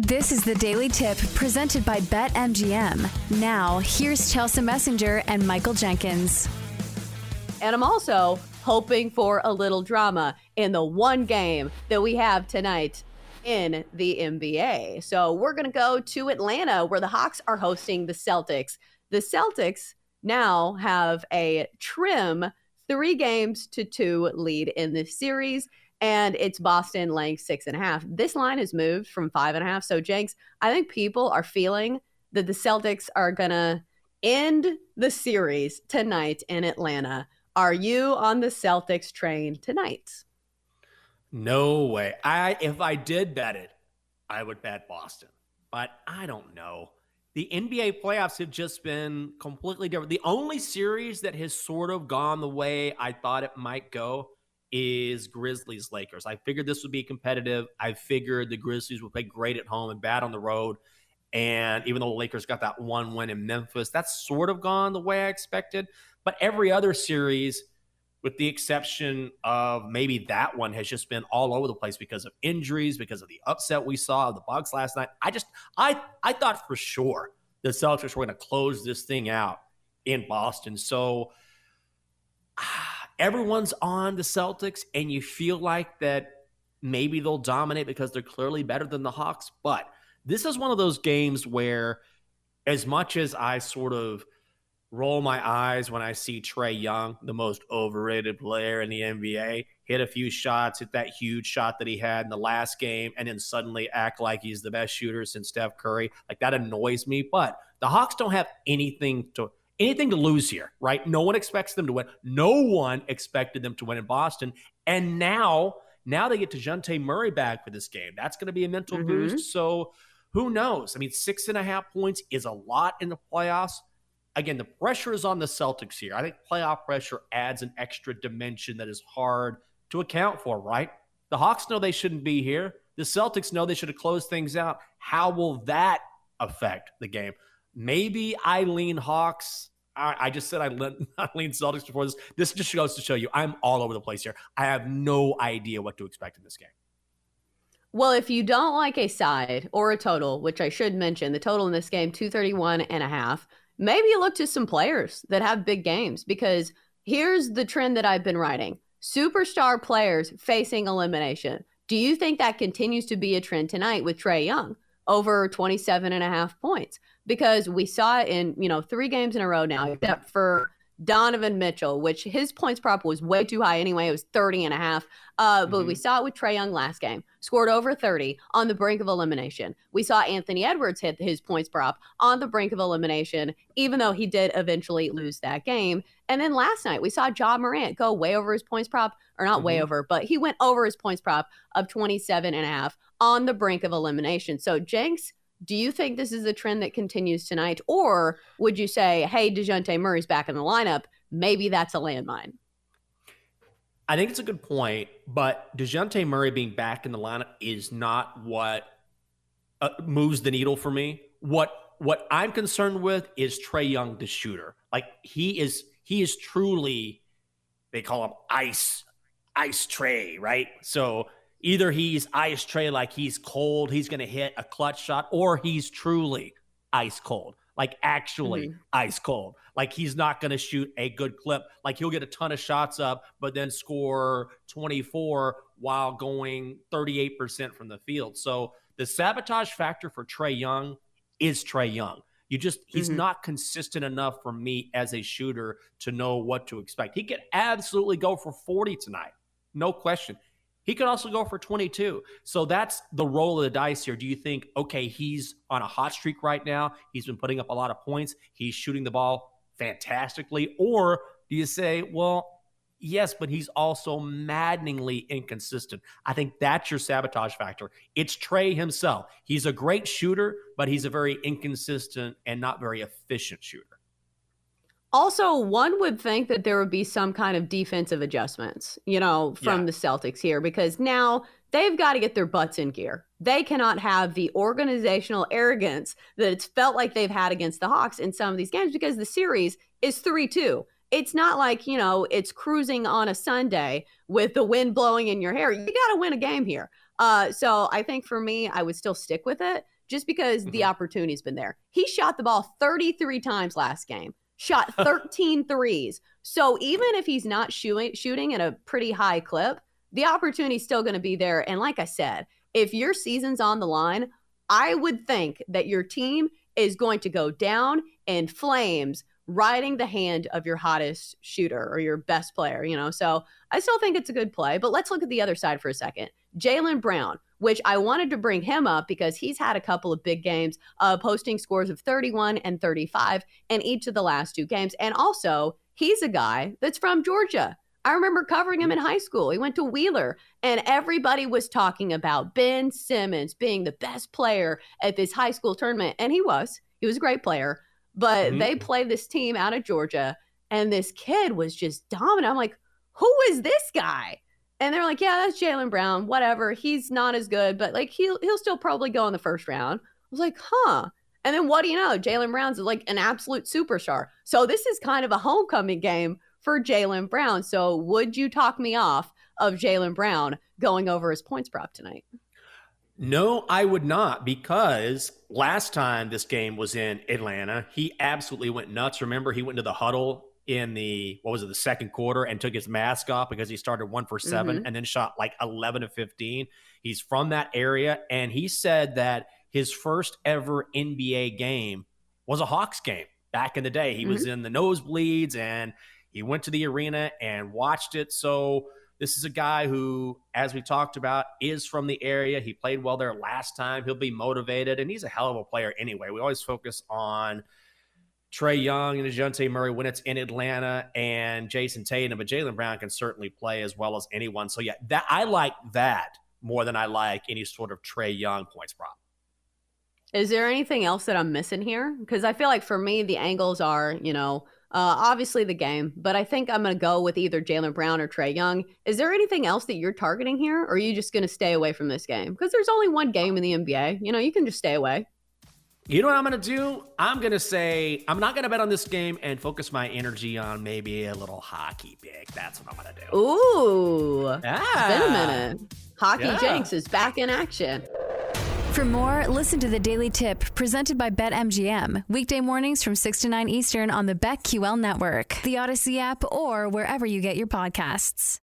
This is the Daily Tip presented by BetMGM. Now, here's Chelsa Messinger and Michael Jenkins. And I'm also hoping for a little drama in the one game that we have tonight in the NBA. So we're going to go to Atlanta where the Hawks are hosting the Celtics. The Celtics now have a trim three games to two lead in this series. And it's Boston laying six and a half. This line has moved from five and a half. So, Jenks, I think people are feeling that the Celtics are going to end the series tonight in Atlanta. Are you on the Celtics train tonight? No way. I if I did bet it, I would bet Boston. But I don't know. The NBA playoffs have just been completely different. The only series that has sort of gone the way I thought it might go is Grizzlies Lakers. I figured this would be competitive. I figured the Grizzlies would play great at home and bad on the road. And even though the Lakers got that one win in Memphis, that's sort of gone the way I expected. But every other series, with the exception of maybe that one, has just been all over the place because of injuries, because of the upset we saw of the Bucks last night. I just I I thought for sure the Celtics were going to close this thing out in Boston. So everyone's on the Celtics, and you feel like that maybe they'll dominate because they're clearly better than the Hawks. But this is one of those games where, as much as I sort of roll my eyes when I see Trae Young, the most overrated player in the NBA, hit a few shots, hit that huge shot that he had in the last game, and then suddenly act like he's the best shooter since Steph Curry. Like that annoys me. But the Hawks don't have anything to anything to lose here, right? No one expects them to win. No one expected them to win in Boston. And now, now they get Dejounte Murray back for this game. That's going to be a mental mm-hmm. boost. So who knows? I mean, six and a half points is a lot in the playoffs. Again, the pressure is on the Celtics here. I think playoff pressure adds an extra dimension that is hard to account for, right? The Hawks know they shouldn't be here. The Celtics know they should have closed things out. How will that affect the game? Maybe I lean Hawks. I, I just said I lean, I lean Celtics before this. This just goes to show you I'm all over the place here. I have no idea what to expect in this game. Well, if you don't like a side or a total, which I should mention, the total in this game, 231 and a half, maybe look to some players that have big games because here's the trend that I've been writing. Superstar players facing elimination. Do you think that continues to be a trend tonight with Trae Young over 27 and a half points? because we saw it in, you know, three games in a row now, except for Donovan Mitchell, which his points prop was way too high anyway. It was 30 and a half. Uh, mm-hmm. But we mm-hmm. saw it with Trae Young last game, scored over 30 on the brink of elimination. We saw Anthony Edwards hit his points prop on the brink of elimination, even though he did eventually lose that game. And then last night, we saw Ja Morant go way over his points prop, or not mm-hmm. way over, but he went over his points prop of 27 and a half on the brink of elimination. So Jenks do you think this is a trend that continues tonight? Or would you say, hey, DeJounte Murray's back in the lineup? Maybe that's a landmine. I think it's a good point, but DeJounte Murray being back in the lineup is not what uh, moves the needle for me. What what I'm concerned with is Trae Young, the shooter. Like he is he is truly they call him ice ice Trae, right? So Either he's ice Trae like he's cold, he's going to hit a clutch shot, or he's truly ice cold, like actually mm-hmm. ice cold. Like he's not going to shoot a good clip. Like he'll get a ton of shots up, but then score 24 while going 38% from the field. So the sabotage factor for Trae Young is Trae Young. You just he's mm-hmm. not consistent enough for me as a shooter to know what to expect. He could absolutely go for 40 tonight. No question. He could also go for 22. So that's the roll of the dice here. Do you think, okay, he's on a hot streak right now? He's been putting up a lot of points. He's shooting the ball fantastically. Or do you say, well, Yes, but he's also maddeningly inconsistent. I think that's your sabotage factor. It's Trae himself. He's a great shooter, but he's a very inconsistent and not very efficient shooter. Also, one would think that there would be some kind of defensive adjustments, you know, from yeah. the Celtics here because now they've got to get their butts in gear. They cannot have the organizational arrogance that it's felt like they've had against the Hawks in some of these games because the series is 3 2. It's not like, you know, it's cruising on a Sunday with the wind blowing in your hair. You got to win a game here. Uh, so I think for me, I would still stick with it just because mm-hmm. the opportunity's been there. He shot the ball 33 times last game shot 13 threes. So even if he's not shooting shooting at a pretty high clip, the opportunity is still going to be there. And like I said, if your season's on the line, I would think that your team is going to go down in flames riding the hand of your hottest shooter or your best player, you know. So I still think it's a good play. But let's look at the other side for a second. Jaylen Brown, which I wanted to bring him up because he's had a couple of big games, uh, posting scores of 31 and 35 in each of the last two games. And also, he's a guy that's from Georgia. I remember covering him in high school. He went to Wheeler, and everybody was talking about Ben Simmons being the best player at this high school tournament. And he was. He was a great player. But mm-hmm. they played this team out of Georgia, and this kid was just dominant. I'm like, who is this guy? And they're like, yeah, that's Jaylen Brown. Whatever. He's not as good, but like he'll he'll still probably go in the first round. I was like, huh. And then what do you know? Jaylen Brown's like an absolute superstar. So this is kind of a homecoming game for Jaylen Brown. So would you talk me off of Jaylen Brown going over his points prop tonight? No, I would not because last time this game was in Atlanta, he absolutely went nuts. Remember, he went into the huddle in the what was it the second quarter and took his mask off because he started one for 7 mm-hmm. and then shot like 11 to 15 he's from that area and he said that his first ever nba game was a hawks game back in the day. He mm-hmm. was in the nosebleeds and he went to the arena and watched it. So this is a guy who as we talked about is from the area. He played well there last time. He'll be motivated and he's a hell of a player anyway. We always focus on Trae Young and Dejounte Murray when it's in Atlanta and Jayson Tatum, but Jaylen Brown can certainly play as well as anyone. So yeah, that I like that more than I like any sort of Trae Young points prop. Is there anything else that I'm missing here? Because I feel like for me, the angles are, you know, uh, obviously the game, but I think I'm going to go with either Jaylen Brown or Trae Young. Is there anything else that you're targeting here, or are you just going to stay away from this game? Because there's only one game in the NBA. You know, you can just stay away. You know what I'm going to do? I'm going to say I'm not going to bet on this game and focus my energy on maybe a little hockey pick. That's what I'm going to do. Ooh. Yeah. It's been a minute. Hockey yeah. Jenks is back in action. For more, listen to the Daily Tip presented by BetMGM. Weekday mornings from 6 to 9 Eastern on the BetQL network, the Audacy app, or wherever you get your podcasts.